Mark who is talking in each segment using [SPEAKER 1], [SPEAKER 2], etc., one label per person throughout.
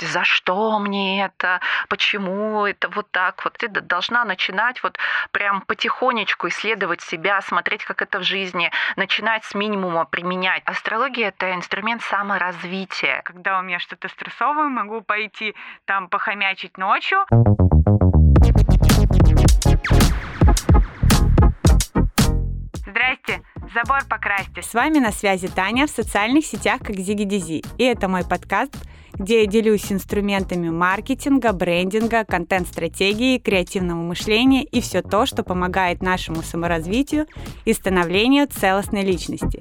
[SPEAKER 1] есть за что мне это, почему это вот так вот. Ты должна начинать вот прям потихонечку исследовать себя, смотреть, как это в жизни, начинать с минимума применять. Астрология — это инструмент саморазвития.
[SPEAKER 2] Когда у меня что-то стрессовое, могу пойти там похомячить ночью. Здрасте, забор покрасьте.
[SPEAKER 3] С вами на связи Таня в социальных сетях как Зиги Дизи. И это мой подкаст, где я делюсь инструментами маркетинга, брендинга, контент-стратегии, креативного мышления и все то, что помогает нашему саморазвитию и становлению целостной личности.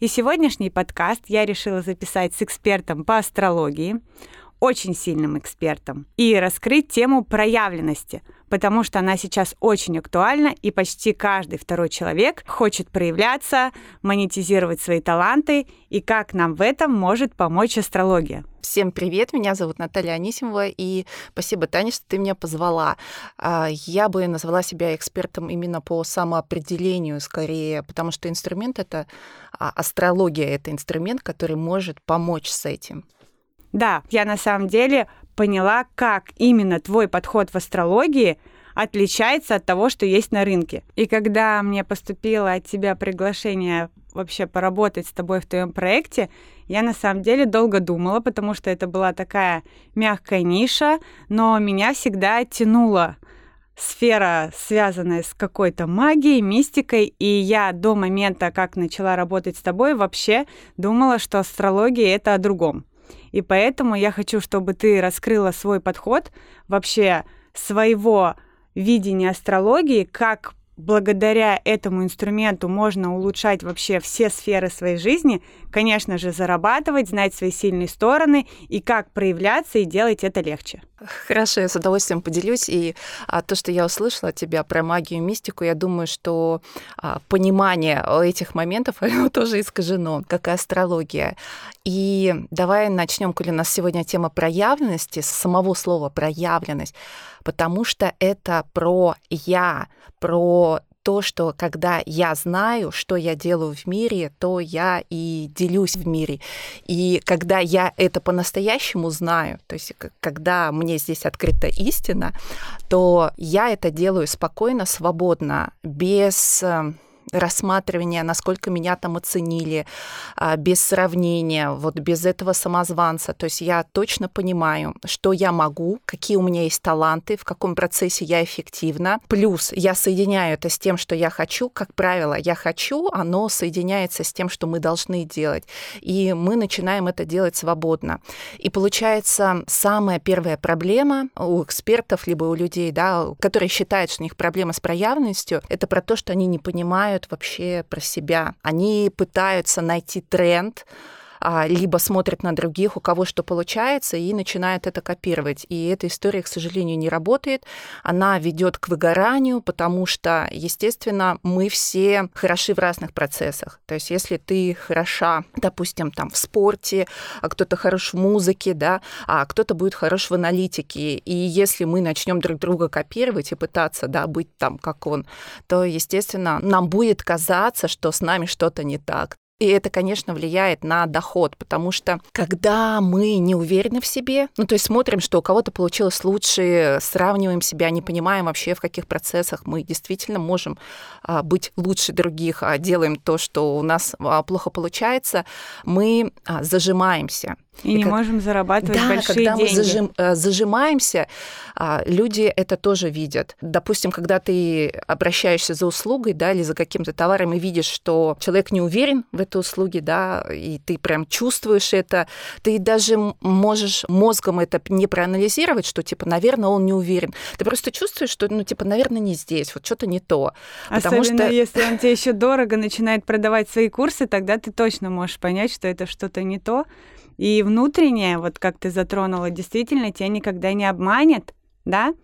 [SPEAKER 3] И сегодняшний подкаст я решила записать с экспертом по астрологии, очень сильным экспертом, и раскрыть тему проявленности – потому что она сейчас очень актуальна, и почти каждый второй человек хочет проявляться, монетизировать свои таланты, и как нам в этом может помочь астрология.
[SPEAKER 4] Всем привет, меня зовут Наталья Анисимова, и спасибо, Таня, что ты меня позвала. А, я бы назвала себя экспертом именно по самоопределению скорее, потому что инструмент — это а, астрология, это инструмент, который может помочь с этим.
[SPEAKER 3] Да, я на самом деле поняла, как именно твой подход в астрологии отличается от того, что есть на рынке. И когда мне поступило от тебя приглашение вообще поработать с тобой в твоем проекте, я на самом деле долго думала, потому что это была такая мягкая ниша, но меня всегда тянуло сфера, связанная с какой-то магией, мистикой, и я до момента, как начала работать с тобой, вообще думала, что астрология — это о другом. И поэтому я хочу, чтобы ты раскрыла свой подход вообще своего видения астрологии, как благодаря этому инструменту можно улучшать вообще все сферы своей жизни, конечно же, зарабатывать, знать свои сильные стороны и как проявляться и делать это легче.
[SPEAKER 4] Хорошо, я с удовольствием поделюсь. И а, то, что я услышала от тебя про магию и мистику, я думаю, что а, понимание этих моментов оно тоже искажено, как и астрология. И давай начнем, коли у нас сегодня тема проявленности, самого слова проявленность, потому что это про я, про то, что когда я знаю, что я делаю в мире, то я и делюсь в мире. И когда я это по-настоящему знаю, то есть когда мне здесь открыта истина, то я это делаю спокойно, свободно, без э, рассматривания, насколько меня там оценили, а, без сравнения, вот без этого самозванца. То есть я точно понимаю, что я могу, какие у меня есть таланты, в каком процессе я эффективна. Плюс я соединяю это с тем, что я хочу. Как правило, я хочу, оно соединяется с тем, что мы должны делать. И мы начинаем это делать свободно. И получается, самая первая проблема у экспертов, либо у людей, да, которые считают, что у них проблема с проявленностью, это про то, что они не понимают, вообще про себя. Они пытаются найти тренд, либо смотрят на других, у кого что получается, и начинают это копировать. И эта история, к сожалению, не работает. Она ведет к выгоранию, потому что, естественно, мы все хороши в разных процессах. То есть, если ты хороша, допустим, там в спорте, а кто-то хорош в музыке, да, а кто-то будет хорош в аналитике, и если мы начнем друг друга копировать и пытаться, да, быть там как он, то, естественно, нам будет казаться, что с нами что-то не так. И это, конечно, влияет на доход, потому что когда мы не уверены в себе, ну, то есть смотрим, что у кого-то получилось лучше, сравниваем себя, не понимаем вообще, в каких процессах мы действительно можем а, быть лучше других, а делаем то, что у нас а, плохо получается, мы зажимаемся.
[SPEAKER 3] И, и не как... можем зарабатывать
[SPEAKER 4] да,
[SPEAKER 3] большие
[SPEAKER 4] когда
[SPEAKER 3] деньги.
[SPEAKER 4] мы зажим, э, зажимаемся, а, люди это тоже видят. Допустим, когда ты обращаешься за услугой, да, или за каким-то товаром и видишь, что человек не уверен в этой услуге, да, и ты прям чувствуешь это, ты даже можешь мозгом это не проанализировать, что типа, наверное, он не уверен. Ты просто чувствуешь, что, ну, типа, наверное, не здесь, вот что-то не то.
[SPEAKER 3] Особенно потому что... если он тебе еще дорого начинает продавать свои курсы, тогда ты точно можешь понять, что это что-то не то. И внутреннее, вот как ты затронула, действительно тебя никогда не обманет, да?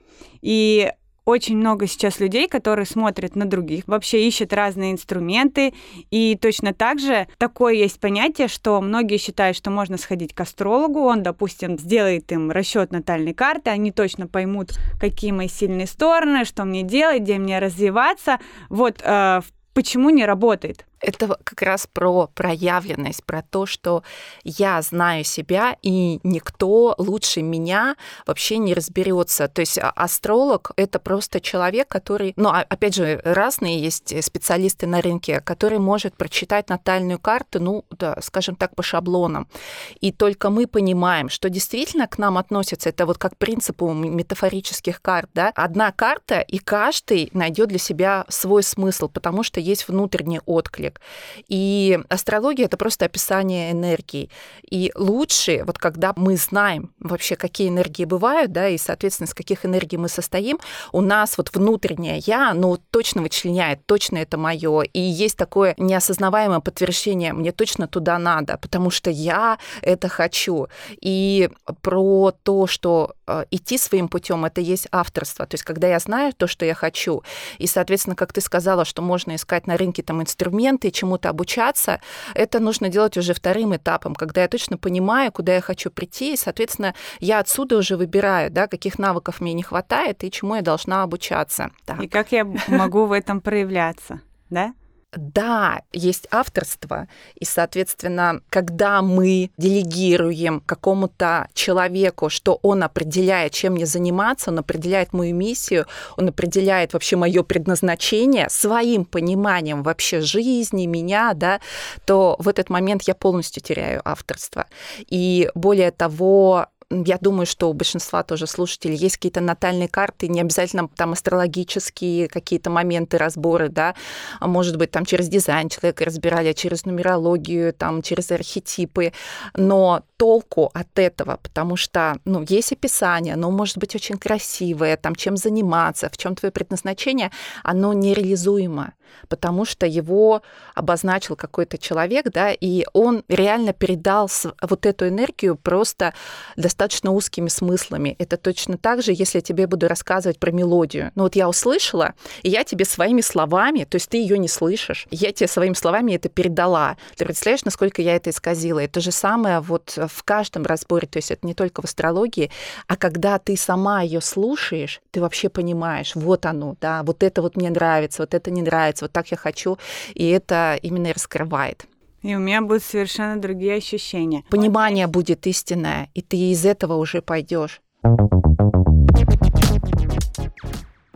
[SPEAKER 3] И очень много сейчас людей, которые смотрят на других, вообще ищут разные инструменты. И точно так же такое есть понятие, что многие считают, что можно сходить к астрологу, он, допустим, сделает им расчет натальной карты, они точно поймут, какие мои сильные стороны, что мне делать, где мне развиваться. Вот э, почему не работает?
[SPEAKER 4] Это как раз про проявленность, про то, что я знаю себя, и никто лучше меня вообще не разберется. То есть а, астролог — это просто человек, который, ну, а, опять же, разные есть специалисты на рынке, который может прочитать натальную карту, ну, да, скажем так, по шаблонам. И только мы понимаем, что действительно к нам относится, это вот как принципу метафорических карт, да, одна карта, и каждый найдет для себя свой смысл, потому что есть внутренний отклик. И астрология — это просто описание энергии. И лучше, вот когда мы знаем вообще, какие энергии бывают, да, и, соответственно, из каких энергий мы состоим, у нас вот внутреннее «я», ну, точно вычленяет, точно это мое. И есть такое неосознаваемое подтверждение, мне точно туда надо, потому что я это хочу. И про то, что э, идти своим путем, это есть авторство. То есть, когда я знаю то, что я хочу, и, соответственно, как ты сказала, что можно искать на рынке там инструменты, чему-то обучаться, это нужно делать уже вторым этапом, когда я точно понимаю, куда я хочу прийти, и, соответственно, я отсюда уже выбираю, да, каких навыков мне не хватает и чему я должна обучаться.
[SPEAKER 3] Так. И как я могу в этом проявляться, да?
[SPEAKER 4] Да, есть авторство, и, соответственно, когда мы делегируем какому-то человеку, что он определяет, чем мне заниматься, он определяет мою миссию, он определяет вообще мое предназначение своим пониманием вообще жизни, меня, да, то в этот момент я полностью теряю авторство. И более того, я думаю, что у большинства тоже слушателей есть какие-то натальные карты, не обязательно там астрологические какие-то моменты, разборы, да, а может быть, там через дизайн человека разбирали, а через нумерологию, там через архетипы, но толку от этого, потому что, ну, есть описание, оно может быть очень красивое, там, чем заниматься, в чем твое предназначение, оно нереализуемо потому что его обозначил какой-то человек, да, и он реально передал вот эту энергию просто достаточно узкими смыслами. Это точно так же, если я тебе буду рассказывать про мелодию. Ну вот я услышала, и я тебе своими словами, то есть ты ее не слышишь, я тебе своими словами это передала. Ты представляешь, насколько я это исказила? Это же самое вот в каждом разборе, то есть это не только в астрологии, а когда ты сама ее слушаешь, ты вообще понимаешь, вот оно, да, вот это вот мне нравится, вот это не нравится, вот так я хочу, и это именно и раскрывает.
[SPEAKER 3] И у меня будут совершенно другие ощущения.
[SPEAKER 4] Понимание будет истинное, и ты из этого уже пойдешь.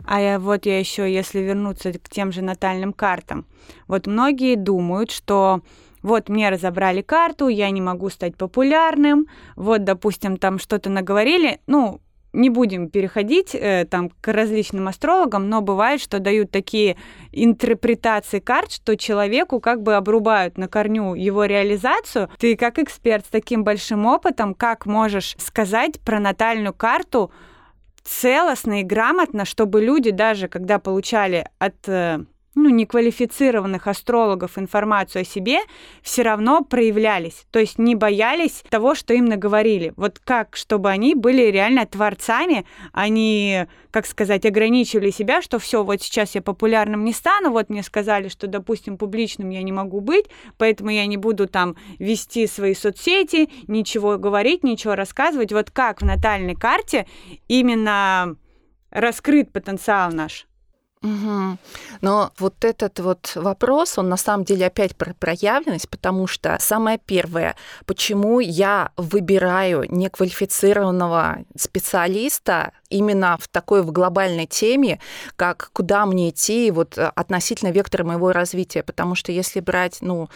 [SPEAKER 3] А я, вот я еще, если вернуться к тем же натальным картам, вот многие думают, что вот мне разобрали карту, я не могу стать популярным, вот, допустим, там что-то наговорили, ну, не будем переходить э, там к различным астрологам, но бывает, что дают такие интерпретации карт, что человеку как бы обрубают на корню его реализацию. Ты как эксперт с таким большим опытом, как можешь сказать про натальную карту целостно и грамотно, чтобы люди даже, когда получали от э, ну, неквалифицированных астрологов информацию о себе, все равно проявлялись. То есть не боялись того, что им наговорили. Вот как, чтобы они были реально творцами, они, как сказать, ограничивали себя, что все, вот сейчас я популярным не стану, вот мне сказали, что, допустим, публичным я не могу быть, поэтому я не буду там вести свои соцсети, ничего говорить, ничего рассказывать. Вот как в натальной карте именно раскрыт потенциал наш.
[SPEAKER 4] Угу. Но вот этот вот вопрос, он на самом деле опять про проявленность, потому что самое первое, почему я выбираю неквалифицированного специалиста именно в такой в глобальной теме, как куда мне идти вот относительно вектора моего развития, потому что если брать, ну,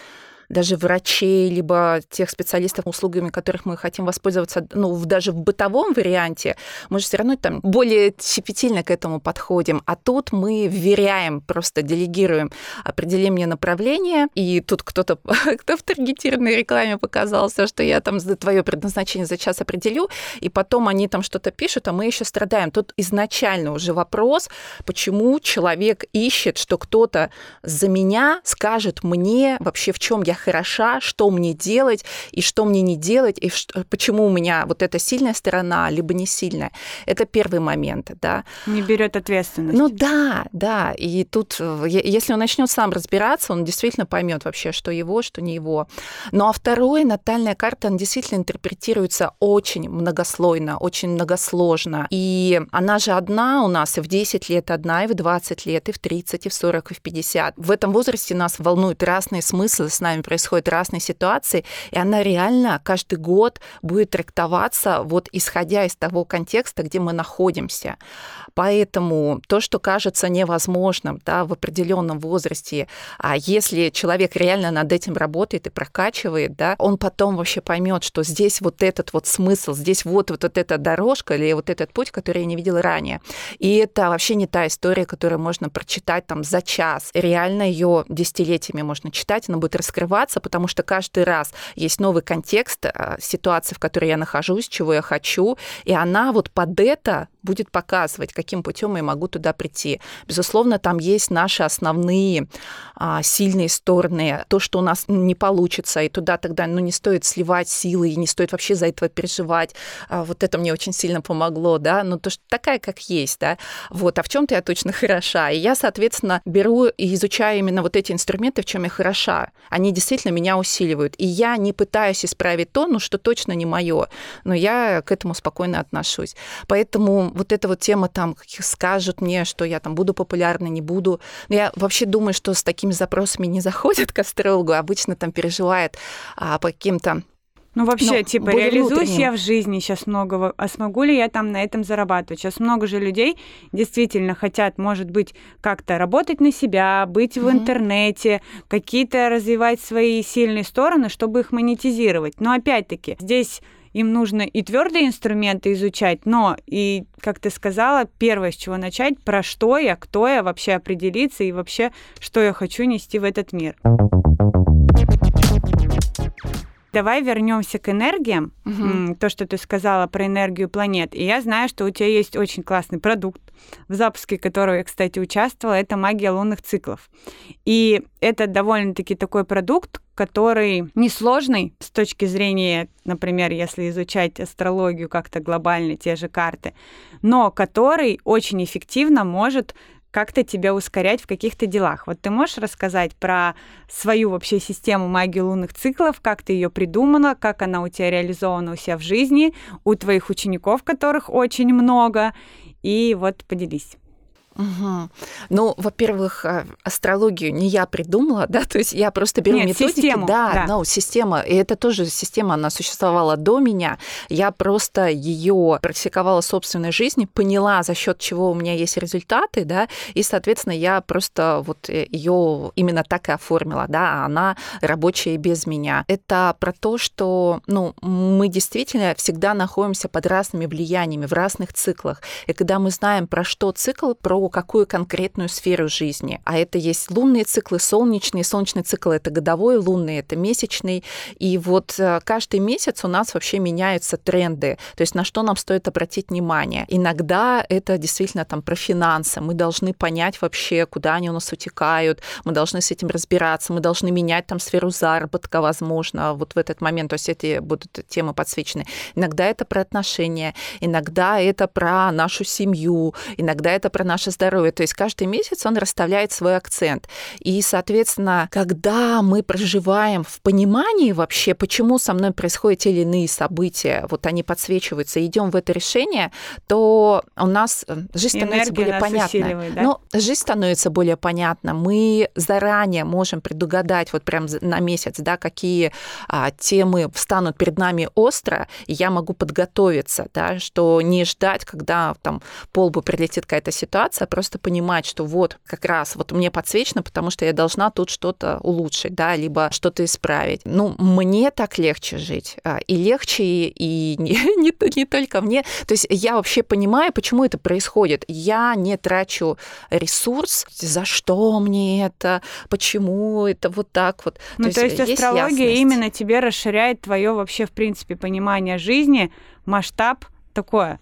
[SPEAKER 4] даже врачей, либо тех специалистов, услугами которых мы хотим воспользоваться, ну, даже в бытовом варианте, мы же все равно там более щепетильно к этому подходим. А тут мы вверяем, просто делегируем определение направления, и тут кто-то, кто в таргетированной рекламе показался, что я там за твое предназначение за час определю, и потом они там что-то пишут, а мы еще страдаем. Тут изначально уже вопрос, почему человек ищет, что кто-то за меня скажет мне вообще, в чем я хороша, что мне делать и что мне не делать, и почему у меня вот эта сильная сторона, либо не сильная. Это первый момент, да.
[SPEAKER 3] Не берет ответственность.
[SPEAKER 4] Ну да, да. И тут, э, если он начнет сам разбираться, он действительно поймет вообще, что его, что не его. Ну а второе, натальная карта, она действительно интерпретируется очень многослойно, очень многосложно. И она же одна у нас и в 10 лет одна, и в 20 лет, и в 30, и в 40, и в 50. В этом возрасте нас волнуют разные смыслы, с нами происходят разные ситуации, и она реально каждый год будет трактоваться вот исходя из того контекста, где мы находимся. Поэтому то, что кажется невозможным да, в определенном возрасте, а если человек реально над этим работает и прокачивает, да, он потом вообще поймет, что здесь вот этот вот смысл, здесь вот, вот, вот эта дорожка или вот этот путь, который я не видела ранее. И это вообще не та история, которую можно прочитать там за час. Реально ее десятилетиями можно читать, она будет раскрываться, потому что каждый раз есть новый контекст а, ситуации, в которой я нахожусь, чего я хочу, и она вот под это будет показывать, каким путем я могу туда прийти. Безусловно, там есть наши основные а, сильные стороны, то, что у нас не получится, и туда тогда ну, не стоит сливать силы, и не стоит вообще за этого переживать. А, вот это мне очень сильно помогло, да, но то, что такая, как есть, да, вот, а в чем-то я точно хороша. И я, соответственно, беру и изучаю именно вот эти инструменты, в чем я хороша. Они действительно меня усиливают. И я не пытаюсь исправить то, ну, что точно не мое, но я к этому спокойно отношусь. Поэтому вот эта вот тема там скажут мне, что я там буду популярна, не буду. Но я вообще думаю, что с такими запросами не заходят к астрологу, обычно там переживает а, по каким-то
[SPEAKER 3] ну, вообще, ну, типа, реализуюсь внутренним. я в жизни сейчас много, а смогу ли я там на этом зарабатывать? Сейчас много же людей действительно хотят, может быть, как-то работать на себя, быть угу. в интернете, какие-то развивать свои сильные стороны, чтобы их монетизировать. Но опять-таки, здесь им нужно и твердые инструменты изучать, но и, как ты сказала, первое, с чего начать, про что я, кто я, вообще определиться и вообще, что я хочу нести в этот мир. Давай вернемся к энергиям. Угу. То, что ты сказала про энергию планет. И я знаю, что у тебя есть очень классный продукт, в запуске которого я, кстати, участвовала. Это магия лунных циклов. И это довольно-таки такой продукт, который несложный с точки зрения, например, если изучать астрологию как-то глобально, те же карты, но который очень эффективно может как-то тебя ускорять в каких-то делах. Вот ты можешь рассказать про свою вообще систему магии лунных циклов, как ты ее придумала, как она у тебя реализована у себя в жизни, у твоих учеников, которых очень много, и вот поделись.
[SPEAKER 4] Угу. Ну, во-первых, а, астрологию не я придумала, да, то есть я просто беру Нет, методики, систему, да, да, ну, система, и это тоже система, она существовала до меня, я просто ее практиковала в собственной жизни, поняла, за счет чего у меня есть результаты, да, и, соответственно, я просто вот э, ее именно так и оформила, да, а она рабочая и без меня. Это про то, что, ну, мы действительно всегда находимся под разными влияниями, в разных циклах, и когда мы знаем, про что цикл, про какую конкретную сферу жизни. А это есть лунные циклы, солнечные. Солнечный цикл — это годовой, лунный — это месячный. И вот э, каждый месяц у нас вообще меняются тренды. То есть на что нам стоит обратить внимание. Иногда это действительно там про финансы. Мы должны понять вообще, куда они у нас утекают. Мы должны с этим разбираться. Мы должны менять там сферу заработка, возможно, вот в этот момент. То есть эти будут темы подсвечены. Иногда это про отношения, иногда это про нашу семью, иногда это про наше здоровья. То есть каждый месяц он расставляет свой акцент. И, соответственно, когда мы проживаем в понимании вообще, почему со мной происходят те или иные события, вот они подсвечиваются, идем в это решение, то у нас э, жизнь становится более понятна. Да? Ну, жизнь становится более понятна. Мы заранее можем предугадать вот прям на месяц, да, какие а, темы встанут перед нами остро, и я могу подготовиться, да, что не ждать, когда там полбу прилетит какая-то ситуация, просто понимать, что вот как раз вот мне подсвечено, потому что я должна тут что-то улучшить, да, либо что-то исправить. Ну, мне так легче жить. А, и легче, и не, не, не только мне. То есть я вообще понимаю, почему это происходит. Я не трачу ресурс, за что мне это, почему это вот так вот.
[SPEAKER 3] Ну, то, то есть, есть астрология ясность. именно тебе расширяет твое вообще, в принципе, понимание жизни, масштаб такое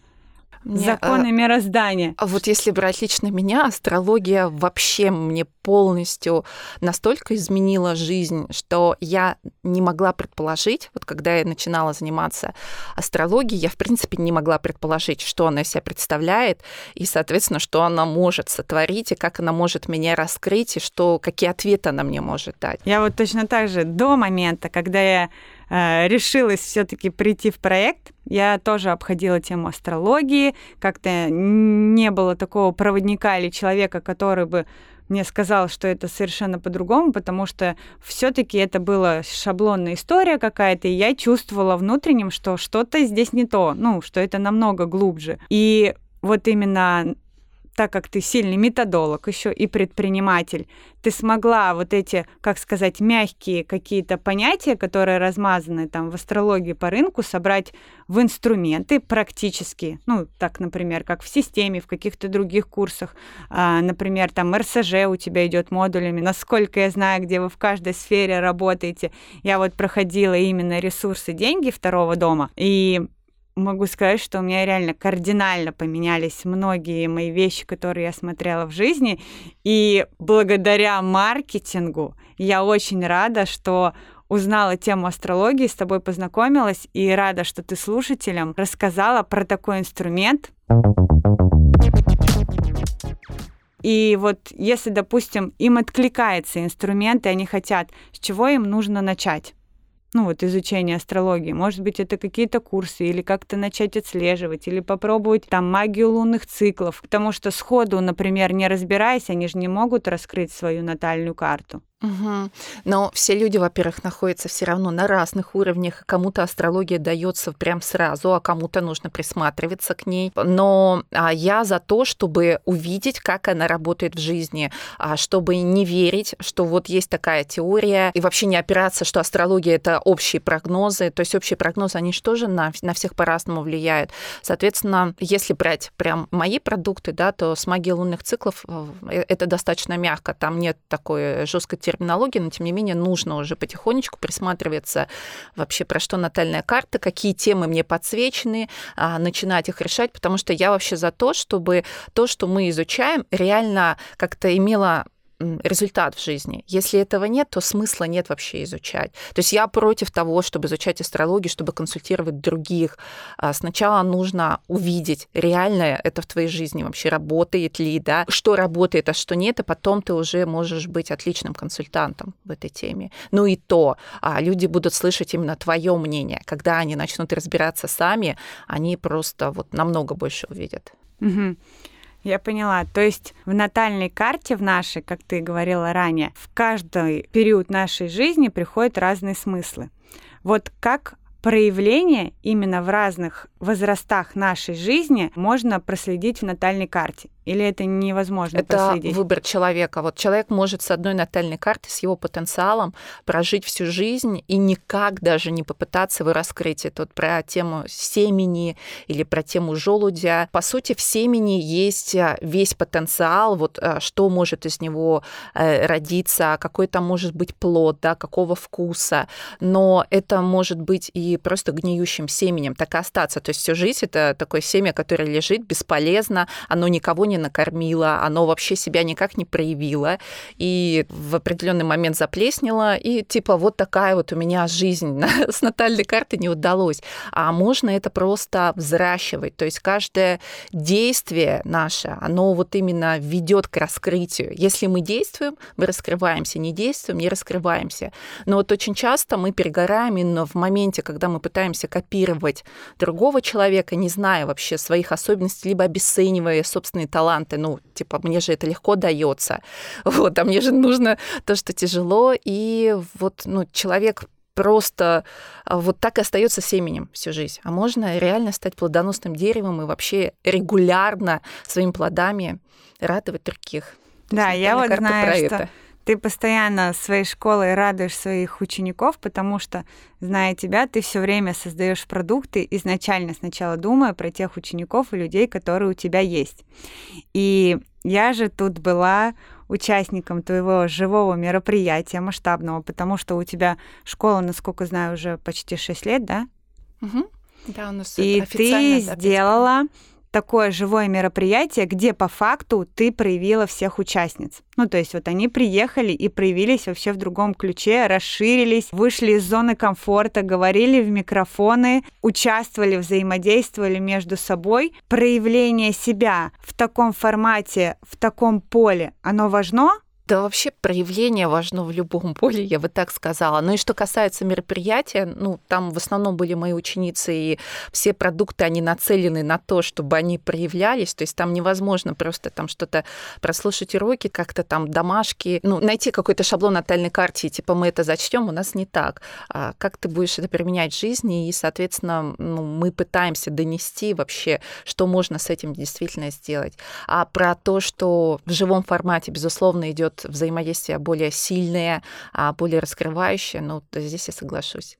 [SPEAKER 3] Мне, законы а, мироздания.
[SPEAKER 4] А вот если брать лично меня, астрология вообще мне полностью настолько изменила жизнь, что я не могла предположить, вот когда я начинала заниматься астрологией, я в принципе не могла предположить, что она из себя представляет, и, соответственно, что она может сотворить, и как она может меня раскрыть, и что, какие ответы она мне может дать.
[SPEAKER 3] Я вот точно так же до момента, когда я э, решилась все-таки прийти в проект, я тоже обходила тему астрологии, как-то не было такого проводника или человека, который бы мне сказал, что это совершенно по-другому, потому что все-таки это была шаблонная история какая-то, и я чувствовала внутренним, что что-то здесь не то, ну, что это намного глубже. И вот именно так как ты сильный методолог еще и предприниматель, ты смогла вот эти, как сказать, мягкие какие-то понятия, которые размазаны там в астрологии по рынку, собрать в инструменты практически, ну, так, например, как в системе, в каких-то других курсах, а, например, там РСЖ у тебя идет модулями, насколько я знаю, где вы в каждой сфере работаете. Я вот проходила именно ресурсы деньги второго дома, и могу сказать, что у меня реально кардинально поменялись многие мои вещи, которые я смотрела в жизни. И благодаря маркетингу я очень рада, что узнала тему астрологии, с тобой познакомилась, и рада, что ты слушателям рассказала про такой инструмент. И вот если, допустим, им откликается инструмент, и они хотят, с чего им нужно начать? Ну вот изучение астрологии. Может быть, это какие-то курсы, или как-то начать отслеживать, или попробовать там магию лунных циклов. Потому что сходу, например, не разбираясь, они же не могут раскрыть свою натальную карту.
[SPEAKER 4] Угу. Но все люди, во-первых, находятся все равно на разных уровнях. Кому-то астрология дается прям сразу, а кому-то нужно присматриваться к ней. Но а, я за то, чтобы увидеть, как она работает в жизни, а, чтобы не верить, что вот есть такая теория, и вообще не опираться, что астрология это общие прогнозы. То есть общие прогнозы, они же тоже на, на всех по-разному влияют. Соответственно, если брать прям мои продукты, да, то с магией лунных циклов э, это достаточно мягко. Там нет такой жесткой терминологии, но тем не менее нужно уже потихонечку присматриваться вообще про что натальная карта, какие темы мне подсвечены, а, начинать их решать, потому что я вообще за то, чтобы то, что мы изучаем, реально как-то имело результат в жизни. Если этого нет, то смысла нет вообще изучать. То есть я против того, чтобы изучать астрологию, чтобы консультировать других. А сначала нужно увидеть, реально это в твоей жизни вообще работает ли, да, что работает, а что нет, и потом ты уже можешь быть отличным консультантом в этой теме. Ну и то, а люди будут слышать именно твое мнение. Когда они начнут разбираться сами, они просто вот намного больше увидят.
[SPEAKER 3] Угу. Я поняла. То есть в натальной карте в нашей, как ты говорила ранее, в каждый период нашей жизни приходят разные смыслы. Вот как проявление именно в разных возрастах нашей жизни можно проследить в натальной карте. Или это невозможно
[SPEAKER 4] это
[SPEAKER 3] проследить?
[SPEAKER 4] Это выбор человека. Вот человек может с одной натальной карты, с его потенциалом прожить всю жизнь и никак даже не попытаться его раскрыть. Это вот про тему семени или про тему желудя. По сути, в семени есть э, весь потенциал, вот э, что может из него э, родиться, какой там может быть плод, да, какого вкуса. Но это может быть и просто гниющим семенем, так и остаться. То есть всю жизнь это такое семя, которое лежит бесполезно, оно никого не накормило, оно вообще себя никак не проявило, и в определенный момент заплеснело, и типа вот такая вот у меня жизнь с натальной карты не удалось. А можно это просто взращивать, то есть каждое действие наше, оно вот именно ведет к раскрытию. Если мы действуем, мы раскрываемся, не действуем, не раскрываемся. Но вот очень часто мы перегораем именно в моменте, когда мы пытаемся копировать другого другого человека, не зная вообще своих особенностей, либо обесценивая собственные таланты. Ну, типа, мне же это легко дается. Вот, а мне же нужно то, что тяжело. И вот, ну, человек просто а, вот так и остается семенем всю жизнь. А можно реально стать плодоносным деревом и вообще регулярно своими плодами радовать других.
[SPEAKER 3] Да, я вот знаю, что это ты постоянно своей школой радуешь своих учеников, потому что, зная тебя, ты все время создаешь продукты, изначально сначала думая про тех учеников и людей, которые у тебя есть. И я же тут была участником твоего живого мероприятия масштабного, потому что у тебя школа, насколько знаю, уже почти 6 лет, да?
[SPEAKER 4] Угу. Да, у нас
[SPEAKER 3] И ты сделала такое живое мероприятие, где по факту ты проявила всех участниц. Ну, то есть вот они приехали и проявились вообще в другом ключе, расширились, вышли из зоны комфорта, говорили в микрофоны, участвовали, взаимодействовали между собой. Проявление себя в таком формате, в таком поле, оно важно,
[SPEAKER 4] да вообще проявление важно в любом поле, я бы так сказала. Ну и что касается мероприятия, ну там в основном были мои ученицы, и все продукты, они нацелены на то, чтобы они проявлялись, то есть там невозможно просто там что-то прослушать уроки, как-то там домашки, ну найти какой-то шаблон натальной карте, типа мы это зачтем, у нас не так. А как ты будешь это применять в жизни, и, соответственно, ну, мы пытаемся донести вообще, что можно с этим действительно сделать. А про то, что в живом формате, безусловно, идет взаимодействие более сильное, а более раскрывающее, ну, здесь я соглашусь.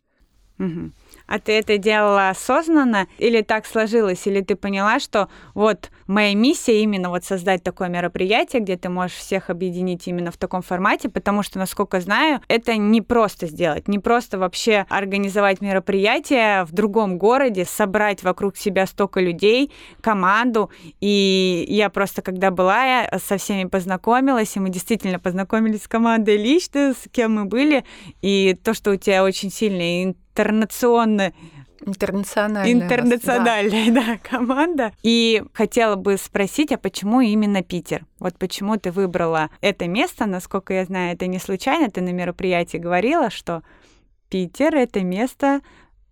[SPEAKER 3] Угу. А ты это делала осознанно или так сложилось, или ты поняла, что вот моя миссия именно вот создать такое мероприятие, где ты можешь всех объединить именно в таком формате, потому что, насколько знаю, это не просто сделать, не просто вообще организовать мероприятие в другом городе, собрать вокруг себя столько людей, команду, и я просто, когда была, я со всеми познакомилась, и мы действительно познакомились с командой лично, с кем мы были, и то, что у тебя очень сильный интернационная
[SPEAKER 4] Интернациональная.
[SPEAKER 3] Интернациональная, да. да, команда. И хотела бы спросить, а почему именно Питер? Вот почему ты выбрала это место? Насколько я знаю, это не случайно. Ты на мероприятии говорила, что Питер — это место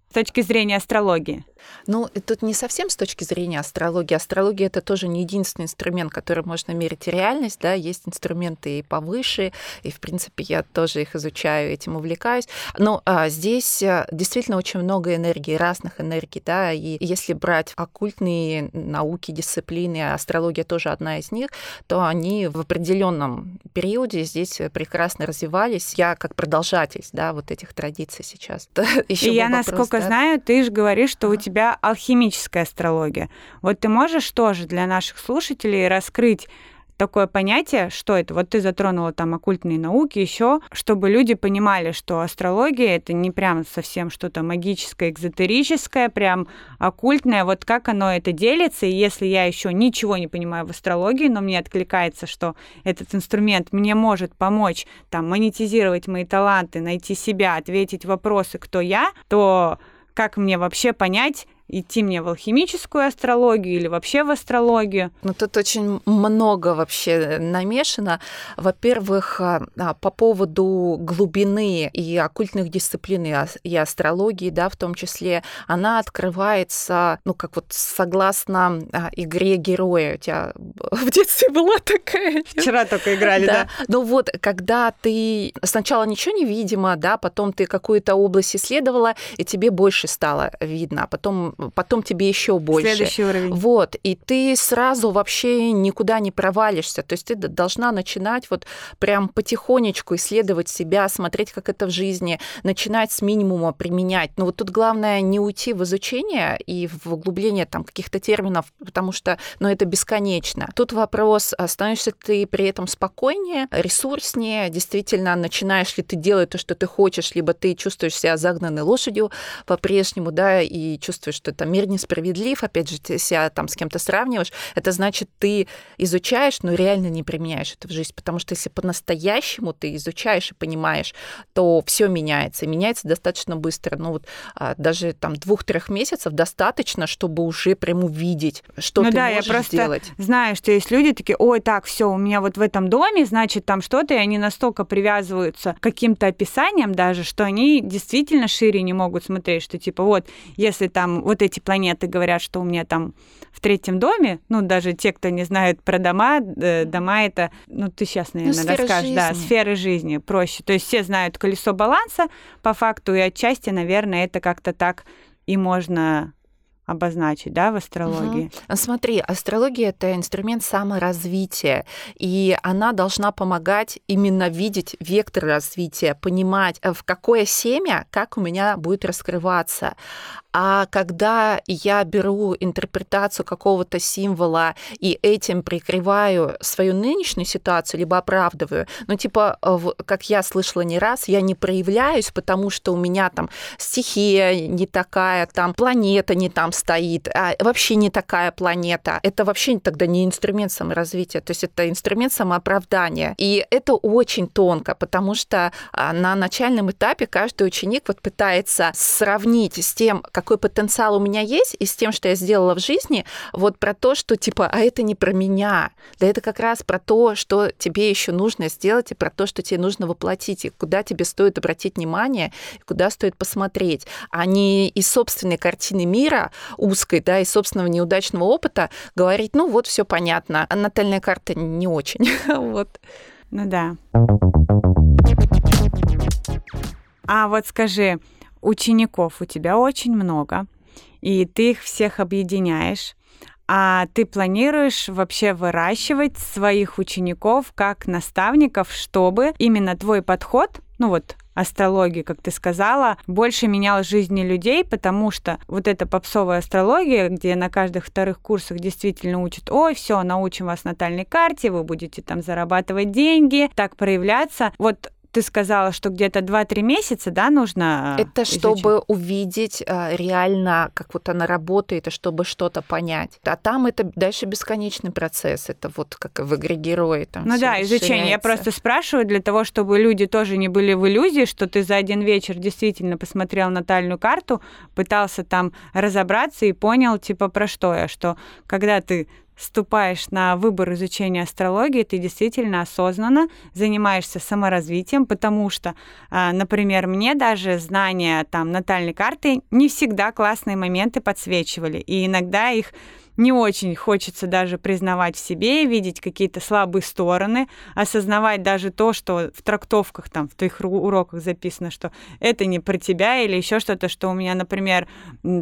[SPEAKER 3] с точки зрения астрологии.
[SPEAKER 4] Ну, тут не совсем с точки зрения астрологии. Астрология это тоже не единственный инструмент, который можно мерить реальность, да, есть инструменты и повыше, и, в принципе, я тоже их изучаю, этим увлекаюсь. Но а, здесь э, действительно очень много энергии, разных энергий, да, и если брать оккультные науки, дисциплины, астрология тоже одна из них, то они в определенном периоде здесь прекрасно развивались. Я как продолжатель, да, вот этих традиций сейчас.
[SPEAKER 3] Еще и я, вопрос, насколько да? знаю, ты же говоришь, что у тебя тебя алхимическая астрология. Вот ты можешь тоже для наших слушателей раскрыть такое понятие, что это? Вот ты затронула там оккультные науки, еще, чтобы люди понимали, что астрология это не прям совсем что-то магическое, экзотерическое, прям оккультное. Вот как оно это делится, и если я еще ничего не понимаю в астрологии, но мне откликается, что этот инструмент мне может помочь там монетизировать мои таланты, найти себя, ответить вопросы, кто я, то как мне вообще понять, идти мне в алхимическую астрологию или вообще в астрологию?
[SPEAKER 4] Ну, тут очень много вообще намешано. Во-первых, а, а, по поводу глубины и оккультных дисциплин и астрологии, да, в том числе, она открывается, ну, как вот согласно а, игре героя. У тебя в детстве была такая...
[SPEAKER 3] Вчера только играли, да?
[SPEAKER 4] да? Ну вот, когда ты сначала ничего не видимо, да, потом ты какую-то область исследовала, и тебе больше стало видно, а потом потом тебе еще больше.
[SPEAKER 3] Следующий уровень.
[SPEAKER 4] Вот, и ты сразу вообще никуда не провалишься. То есть ты должна начинать вот прям потихонечку исследовать себя, смотреть, как это в жизни, начинать с минимума применять. Но вот тут главное не уйти в изучение и в углубление там каких-то терминов, потому что, ну, это бесконечно. Тут вопрос, становишься ты при этом спокойнее, ресурснее, действительно начинаешь ли ты делать то, что ты хочешь, либо ты чувствуешь себя загнанной лошадью по-прежнему, да, и чувствуешь, что там мир несправедлив, опять же, ты себя там с кем-то сравниваешь, это значит, ты изучаешь, но реально не применяешь это в жизнь, потому что если по-настоящему ты изучаешь и понимаешь, то все меняется, и меняется достаточно быстро. Ну вот а, даже там двух-трех месяцев достаточно, чтобы уже прям увидеть, что ну, ты
[SPEAKER 3] да,
[SPEAKER 4] можешь
[SPEAKER 3] я просто
[SPEAKER 4] сделать.
[SPEAKER 3] знаю, что есть люди такие, ой, так, все, у меня вот в этом доме, значит, там что-то, и они настолько привязываются к каким-то описаниям даже, что они действительно шире не могут смотреть, что типа вот, если там вот вот эти планеты говорят, что у меня там в третьем доме, ну, даже те, кто не знают про дома, э, дома это, ну, ты сейчас, наверное, ну, расскажешь, жизни. да, сферы жизни проще. То есть все знают колесо баланса по факту, и отчасти, наверное, это как-то так и можно обозначить, да, в астрологии?
[SPEAKER 4] Угу. Смотри, астрология это инструмент саморазвития, и она должна помогать именно видеть вектор развития, понимать, э, в какое семя, как у меня будет раскрываться. А когда я беру интерпретацию какого-то символа и этим прикрываю свою нынешнюю ситуацию, либо оправдываю, ну, типа, э, как я слышала не раз, я не проявляюсь, потому что у меня там стихия не такая, там планета не там стоит, а вообще не такая планета. Это вообще тогда не инструмент саморазвития, то есть это инструмент самооправдания. И это очень тонко, потому что а, на начальном этапе каждый ученик вот пытается сравнить с тем, какой потенциал у меня есть, и с тем, что я сделала в жизни, вот про то, что типа, а это не про меня. Да это как раз про то, что тебе еще нужно сделать, и про то, что тебе нужно воплотить, и куда тебе стоит обратить внимание, и куда стоит посмотреть, а не из собственной картины мира узкой, да, из собственного неудачного опыта говорить, ну вот все понятно, а натальная карта не очень. вот.
[SPEAKER 3] Ну да. А вот скажи, учеников у тебя очень много, и ты их всех объединяешь. А ты планируешь вообще выращивать своих учеников как наставников, чтобы именно твой подход, ну вот астрологии, как ты сказала, больше менял жизни людей, потому что вот эта попсовая астрология, где на каждых вторых курсах действительно учат, ой, все, научим вас натальной карте, вы будете там зарабатывать деньги, так проявляться. Вот ты сказала, что где-то 2-3 месяца, да, нужно
[SPEAKER 4] э, Это изучить? чтобы увидеть э, реально, как вот она работает, и чтобы что-то понять. А там это дальше бесконечный процесс. Это вот как в игре герои. Там
[SPEAKER 3] ну да, изучение. Я просто спрашиваю для того, чтобы люди тоже не были в иллюзии, что ты за один вечер действительно посмотрел натальную карту, пытался там разобраться и понял, типа, про что я, что когда ты ступаешь на выбор изучения астрологии, ты действительно осознанно занимаешься саморазвитием, потому что, а, например, мне даже знания там натальной карты не всегда классные моменты подсвечивали, и иногда их не очень хочется даже признавать в себе, видеть какие-то слабые стороны, осознавать даже то, что в трактовках, там, в твоих уроках записано, что это не про тебя или еще что-то, что у меня, например,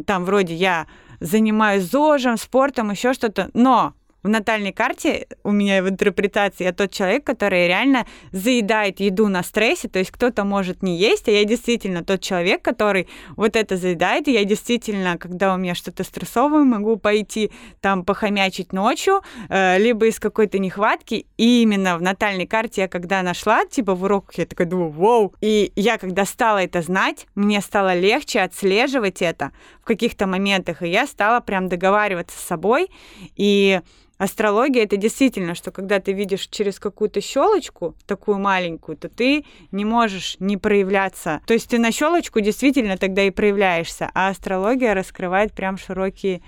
[SPEAKER 3] там вроде я занимаюсь ЗОЖем, спортом, еще что-то, но в натальной карте у меня в интерпретации я тот человек, который реально заедает еду на стрессе, то есть кто-то может не есть, а я действительно тот человек, который вот это заедает, и я действительно, когда у меня что-то стрессовое, могу пойти там похомячить ночью, э, либо из какой-то нехватки, и именно в натальной карте я когда нашла, типа в уроках, я такая думаю, вау, и я когда стала это знать, мне стало легче отслеживать это в каких-то моментах, и я стала прям договариваться с собой, и Астрология это действительно, что когда ты видишь через какую-то щелочку, такую маленькую, то ты не можешь не проявляться. То есть ты на щелочку действительно тогда и проявляешься, а астрология раскрывает прям широкие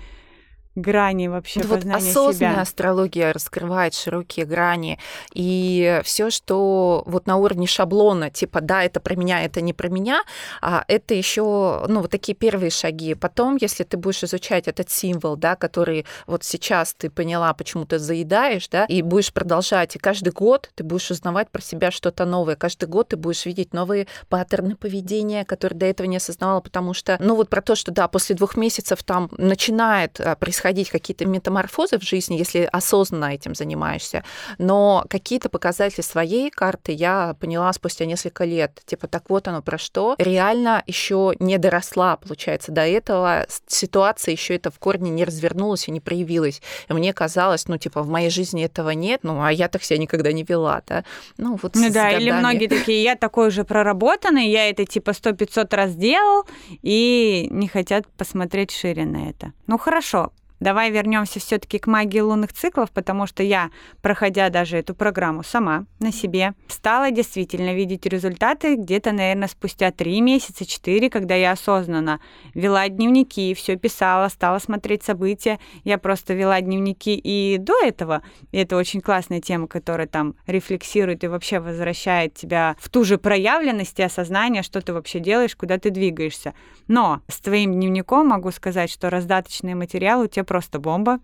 [SPEAKER 3] грани вообще
[SPEAKER 4] вот
[SPEAKER 3] познания
[SPEAKER 4] осознанная
[SPEAKER 3] себя.
[SPEAKER 4] астрология раскрывает широкие грани, и все, что вот на уровне шаблона, типа, да, это про меня, это не про меня, а это еще, ну, вот такие первые шаги. Потом, если ты будешь изучать этот символ, да, который вот сейчас ты поняла, почему ты заедаешь, да, и будешь продолжать, и каждый год ты будешь узнавать про себя что-то новое, каждый год ты будешь видеть новые паттерны поведения, которые до этого не осознавала, потому что, ну, вот про то, что, да, после двух месяцев там начинает а, происходить происходить какие-то метаморфозы в жизни, если осознанно этим занимаешься. Но какие-то показатели своей карты я поняла спустя несколько лет. Типа, так вот оно про что. Реально еще не доросла, получается, до этого. Ситуация еще это в корне не развернулась и не проявилась. И мне казалось, ну, типа, в моей жизни этого нет, ну, а я так себя никогда не вела, да.
[SPEAKER 3] Ну, вот ну, да, годами. или многие такие, я такой уже проработанный, я это типа сто пятьсот раз делал, и не хотят посмотреть шире на это. Ну, хорошо, Давай вернемся все-таки к магии лунных циклов, потому что я, проходя даже эту программу сама на себе, стала действительно видеть результаты где-то, наверное, спустя три месяца, четыре, когда я осознанно вела дневники, все писала, стала смотреть события. Я просто вела дневники и до этого. И это очень классная тема, которая там рефлексирует и вообще возвращает тебя в ту же проявленность и осознание, что ты вообще делаешь, куда ты двигаешься. Но с твоим дневником могу сказать, что раздаточные материалы у тебя просто бомба.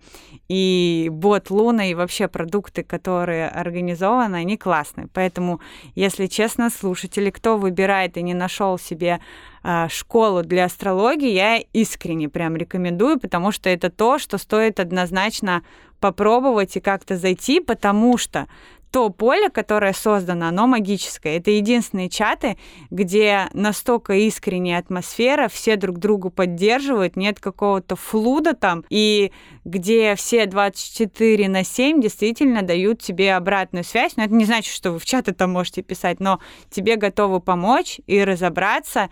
[SPEAKER 3] И бот Луна и вообще продукты, которые организованы, они классные. Поэтому, если честно, слушатели, кто выбирает и не нашел себе э, школу для астрологии, я искренне прям рекомендую, потому что это то, что стоит однозначно попробовать и как-то зайти, потому что то поле, которое создано, оно магическое. Это единственные чаты, где настолько искренняя атмосфера, все друг другу поддерживают, нет какого-то флуда там, и где все 24 на 7 действительно дают тебе обратную связь. Но это не значит, что вы в чаты там можете писать, но тебе готовы помочь и разобраться,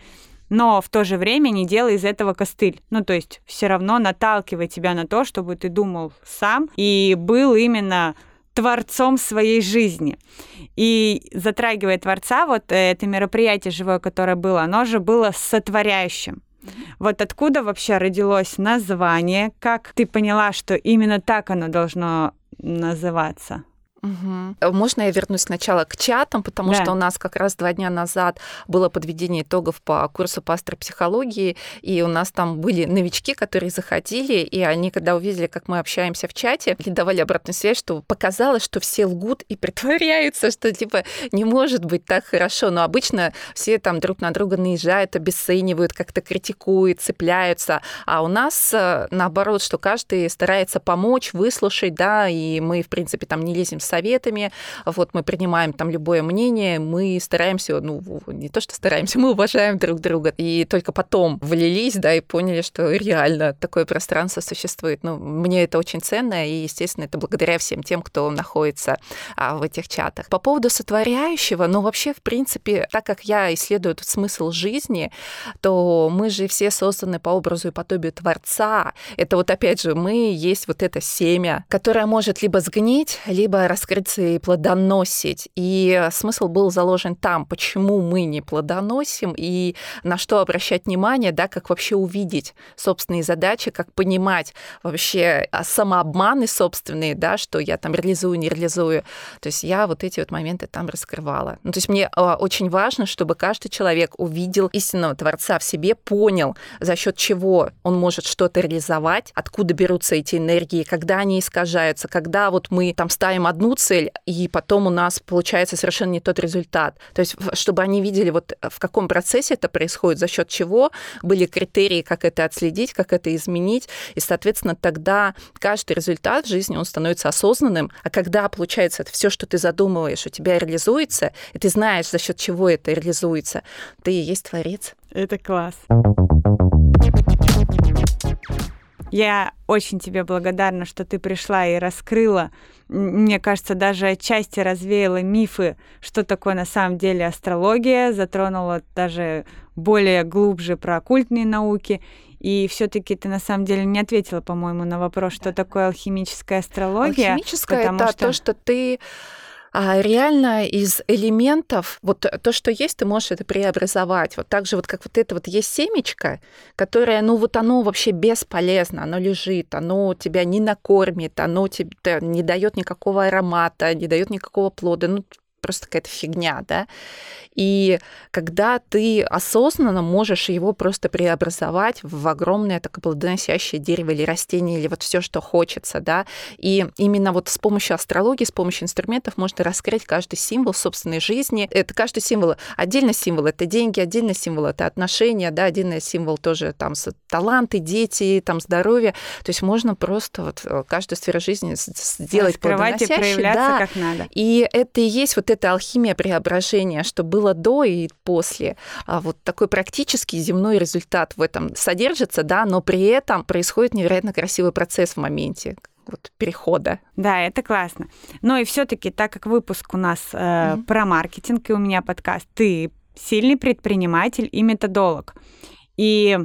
[SPEAKER 3] но в то же время не делай из этого костыль. Ну, то есть все равно наталкивай тебя на то, чтобы ты думал сам и был именно творцом своей жизни. И затрагивая творца, вот это мероприятие живое, которое было, оно же было сотворяющим. Вот откуда вообще родилось название? Как ты поняла, что именно так оно должно называться?
[SPEAKER 4] Угу. Можно я вернусь сначала к чатам, потому да. что у нас как раз два дня назад было подведение итогов по курсу по астропсихологии, и у нас там были новички, которые заходили, и они, когда увидели, как мы общаемся в чате, давали обратную связь, что показалось, что все лгут и притворяются, что типа не может быть так хорошо. Но обычно все там друг на друга наезжают, обесценивают, как-то критикуют, цепляются. А у нас э, наоборот, что каждый старается помочь, выслушать, да, и мы, в принципе, там не лезем с советами, вот мы принимаем там любое мнение, мы стараемся, ну, не то, что стараемся, мы уважаем друг друга, и только потом влились, да, и поняли, что реально такое пространство существует. Ну, мне это очень ценно, и, естественно, это благодаря всем тем, кто находится а, в этих чатах. По поводу сотворяющего, ну, вообще, в принципе, так как я исследую этот смысл жизни, то мы же все созданы по образу и подобию Творца. Это вот, опять же, мы есть вот это семя, которое может либо сгнить, либо раскрыться и плодоносить. И смысл был заложен там, почему мы не плодоносим и на что обращать внимание, да, как вообще увидеть собственные задачи, как понимать вообще а, самообманы собственные, да, что я там реализую, не реализую. То есть я вот эти вот моменты там раскрывала. Ну, то есть мне а, очень важно, чтобы каждый человек увидел истинного Творца в себе, понял, за счет чего он может что-то реализовать, откуда берутся эти энергии, когда они искажаются, когда вот мы там ставим одну цель, и потом у нас получается совершенно не тот результат. То есть, чтобы они видели, вот в каком процессе это происходит, за счет чего были критерии, как это отследить, как это изменить, и, соответственно, тогда каждый результат в жизни, он становится осознанным, а когда, получается, это все, что ты задумываешь, у тебя реализуется, и ты знаешь, за счет чего это реализуется, ты и есть творец.
[SPEAKER 3] Это класс. Я очень тебе благодарна, что ты пришла и раскрыла, мне кажется, даже отчасти развеяла мифы, что такое на самом деле астрология, затронула даже более глубже про оккультные науки. И все-таки ты на самом деле не ответила, по-моему, на вопрос, что такое алхимическая астрология.
[SPEAKER 4] Алхимическая это что... то, что ты а реально из элементов, вот то, что есть, ты можешь это преобразовать. Вот так же вот как вот это вот есть семечко, которое, ну вот оно вообще бесполезно, оно лежит, оно тебя не накормит, оно тебе не дает никакого аромата, не дает никакого плода. Ну, просто какая-то фигня, да. И когда ты осознанно можешь его просто преобразовать в огромное такое плодоносящее дерево или растение, или вот все, что хочется, да, и именно вот с помощью астрологии, с помощью инструментов можно раскрыть каждый символ собственной жизни. Это каждый символ, отдельно символ, это деньги, отдельно символ, это отношения, да, отдельный символ тоже там таланты, дети, там здоровье. То есть можно просто вот э, каждую сферу жизни сделать
[SPEAKER 3] Раскрывать и проявляться да. как надо.
[SPEAKER 4] И это и есть вот эта алхимия преображения, что было до и после. А вот такой практический земной результат в этом содержится, да, но при этом происходит невероятно красивый процесс в моменте вот перехода.
[SPEAKER 3] Да, это классно. Но и все-таки, так как выпуск у нас э, mm-hmm. про маркетинг и у меня подкаст, ты сильный предприниматель и методолог. И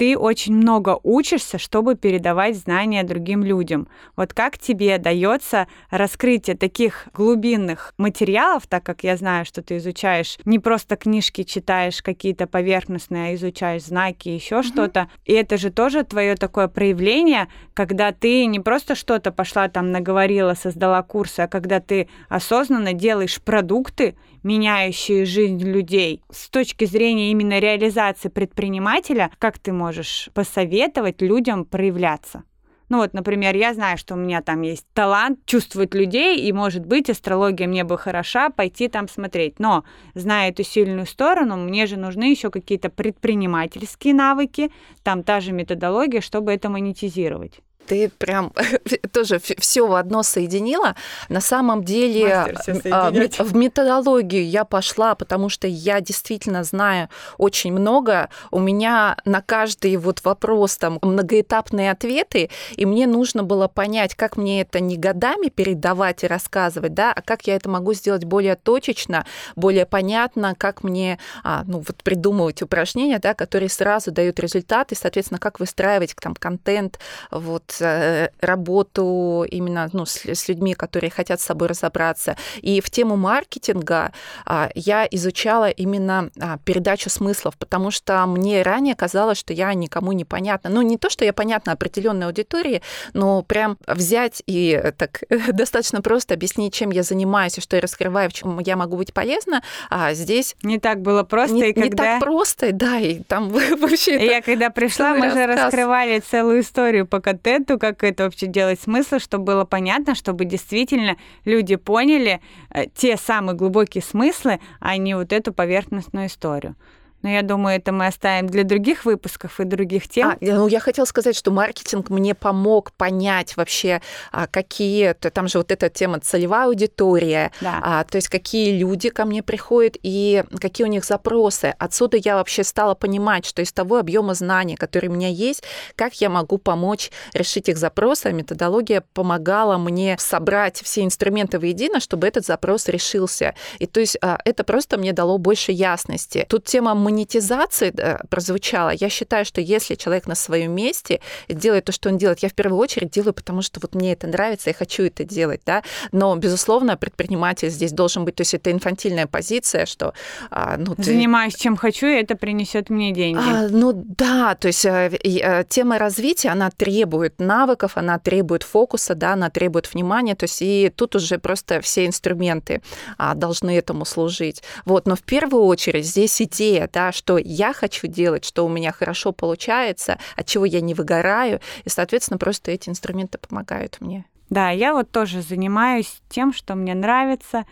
[SPEAKER 3] ты очень много учишься, чтобы передавать знания другим людям. Вот как тебе дается раскрытие таких глубинных материалов, так как я знаю, что ты изучаешь не просто книжки читаешь какие-то поверхностные, а изучаешь знаки, еще mm-hmm. что-то. И это же тоже твое такое проявление, когда ты не просто что-то пошла там наговорила, создала курсы, а когда ты осознанно делаешь продукты, меняющие жизнь людей. С точки зрения именно реализации предпринимателя, как ты можешь посоветовать людям проявляться? Ну вот, например, я знаю, что у меня там есть талант чувствовать людей, и, может быть, астрология мне бы хороша пойти там смотреть. Но, зная эту сильную сторону, мне же нужны еще какие-то предпринимательские навыки, там та же методология, чтобы это монетизировать.
[SPEAKER 4] Ты прям тоже все в одно соединила. На самом деле а, в методологию я пошла, потому что я действительно знаю очень много. У меня на каждый вот вопрос там многоэтапные ответы, и мне нужно было понять, как мне это не годами передавать и рассказывать, да, а как я это могу сделать более точечно, более понятно, как мне а, ну, вот придумывать упражнения, да, которые сразу дают результаты, соответственно, как выстраивать там контент, вот работу именно ну, с, с людьми, которые хотят с собой разобраться. И в тему маркетинга а, я изучала именно а, передачу смыслов, потому что мне ранее казалось, что я никому не понятна. Ну, не то, что я понятна определенной аудитории, но прям взять и э, так достаточно просто объяснить, чем я занимаюсь и что я раскрываю, в чем я могу быть полезна, а здесь...
[SPEAKER 3] Не так было просто,
[SPEAKER 4] не,
[SPEAKER 3] и когда...
[SPEAKER 4] Не так просто, да, и там вообще...
[SPEAKER 3] Я когда пришла, мы же раскрывали целую историю по контенту, как это вообще делать смысл, чтобы было понятно, чтобы действительно люди поняли э, те самые глубокие смыслы, а не вот эту поверхностную историю. Но я думаю, это мы оставим для других выпусков и других тем. А,
[SPEAKER 4] ну, я хотела сказать, что маркетинг мне помог понять вообще, а, какие... Там же вот эта тема целевая аудитория, да. а, то есть какие люди ко мне приходят и какие у них запросы. Отсюда я вообще стала понимать, что из того объема знаний, который у меня есть, как я могу помочь решить их запросы. А методология помогала мне собрать все инструменты воедино, чтобы этот запрос решился. И то есть а, это просто мне дало больше ясности. Тут тема монетизации прозвучало, я считаю, что если человек на своем месте делает то, что он делает, я в первую очередь делаю, потому что вот мне это нравится, я хочу это делать, да, но, безусловно, предприниматель здесь должен быть, то есть это инфантильная позиция, что...
[SPEAKER 3] А, ну, ты... Занимаюсь чем хочу, и это принесет мне деньги. А,
[SPEAKER 4] ну да, то есть э, э, тема развития, она требует навыков, она требует фокуса, да, она требует внимания, то есть и тут уже просто все инструменты а, должны этому служить. Вот, но в первую очередь здесь идея, да, да, что я хочу делать, что у меня хорошо получается, от чего я не выгораю, и, соответственно, просто эти инструменты помогают мне.
[SPEAKER 3] Да, я вот тоже занимаюсь тем, что мне нравится,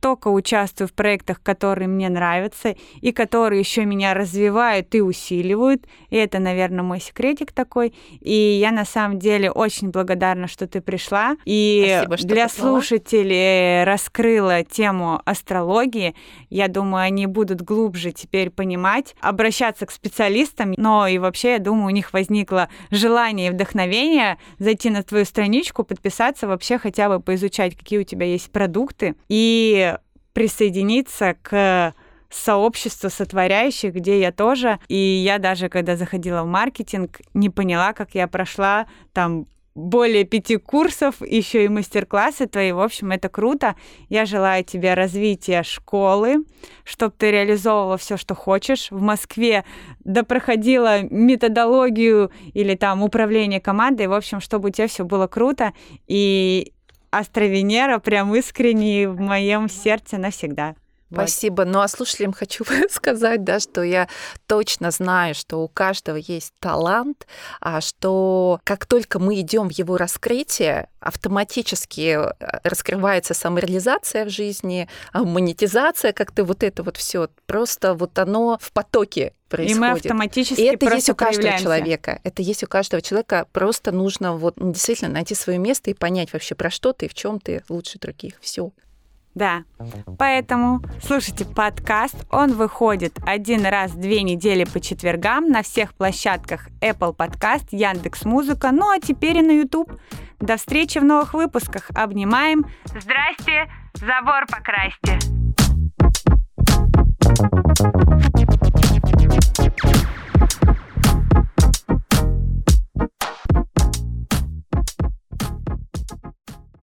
[SPEAKER 3] только участвую в проектах, которые мне нравятся и которые еще меня развивают и усиливают. И это, наверное, мой секретик такой. И я на самом деле очень благодарна, что ты пришла. И Спасибо, что для позвала. слушателей раскрыла тему астрологии. Я думаю, они будут глубже теперь понимать, обращаться к специалистам. Но и вообще, я думаю, у них возникло желание и вдохновение зайти на твою страничку, подписаться, вообще хотя бы поизучать, какие у тебя есть продукты. И присоединиться к сообществу сотворяющих, где я тоже. И я даже, когда заходила в маркетинг, не поняла, как я прошла там более пяти курсов, еще и мастер-классы твои. В общем, это круто. Я желаю тебе развития школы, чтобы ты реализовывала все, что хочешь. В Москве да проходила методологию или там управление командой. В общем, чтобы у тебя все было круто. И Астровенера прям искренне в моем сердце навсегда.
[SPEAKER 4] Спасибо. Вот. Ну а слушателям хочу сказать, да, что я точно знаю, что у каждого есть талант, а что как только мы идем в его раскрытие, автоматически э, раскрывается самореализация в жизни, а монетизация, как-то вот это вот все просто вот оно в потоке происходит.
[SPEAKER 3] И мы автоматически
[SPEAKER 4] И это есть у каждого человека. Это есть у каждого человека. Просто нужно вот действительно найти свое место и понять вообще про что ты, в чем ты лучше других. Все.
[SPEAKER 3] Да. Поэтому слушайте подкаст. Он выходит один раз в две недели по четвергам на всех площадках Apple Podcast, Яндекс Музыка, ну а теперь и на YouTube. До встречи в новых выпусках. Обнимаем. Здрасте, забор покрасьте.